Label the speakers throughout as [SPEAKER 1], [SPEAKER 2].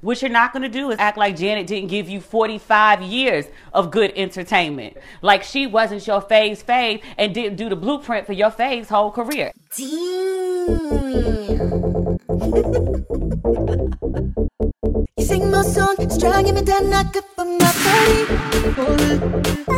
[SPEAKER 1] What you're not gonna do is act like Janet didn't give you 45 years of good entertainment. Like she wasn't your fave's fave and didn't do the blueprint for your fave's whole career.
[SPEAKER 2] you sing my song, strung me down, knock up on my body,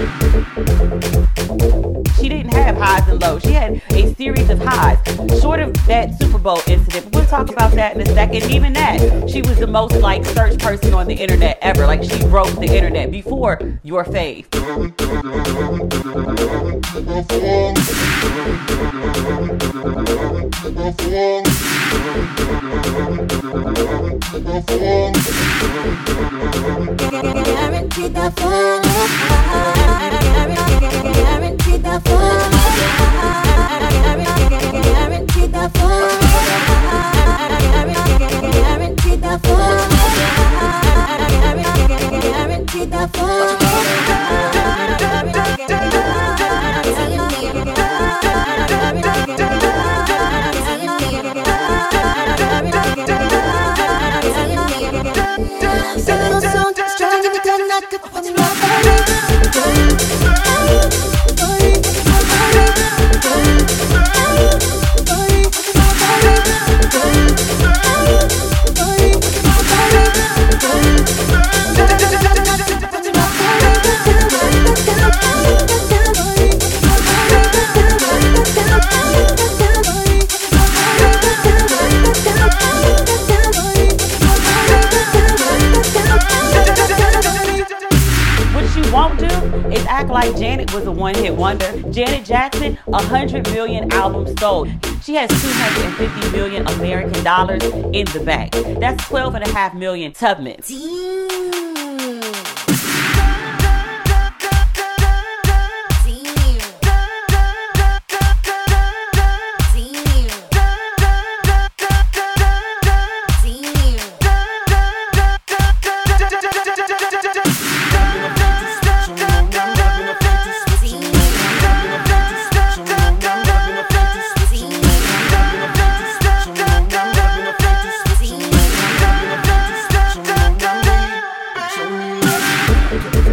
[SPEAKER 1] She didn't have highs and lows. She had a series of highs, short of that Super Bowl incident. We'll talk about that in a second. Even that, she was the most like searched person on the internet ever. Like she broke the internet before your fave.
[SPEAKER 2] Guaranteed fall.
[SPEAKER 1] Like Janet was a one-hit wonder. Janet Jackson, 100 million albums sold. She has 250 million American dollars in the bank. That's 12 and a half million Tubmans.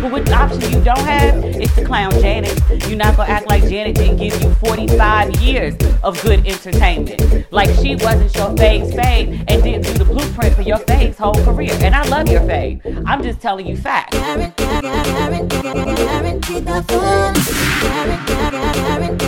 [SPEAKER 1] But what option you don't have is to clown Janet. You're not gonna act like Janet didn't give you 45 years of good entertainment. Like she wasn't your fave's fave and didn't do the blueprint for your fave's whole career. And I love your fave. I'm just telling you facts.
[SPEAKER 2] Guaranteed that fall. Guaranteed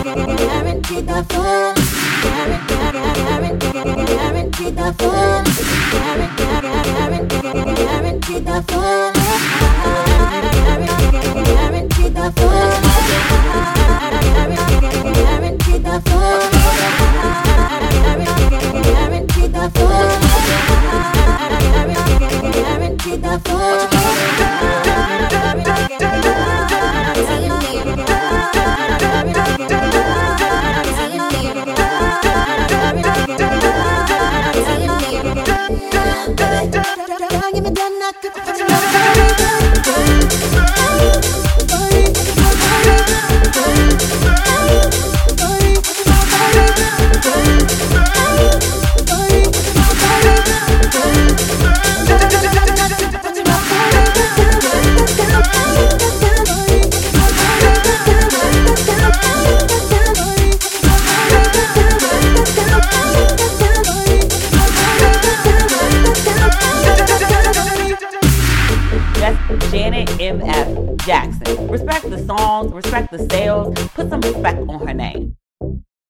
[SPEAKER 1] MF Jackson. Respect the songs, respect the sales, put some respect on her name.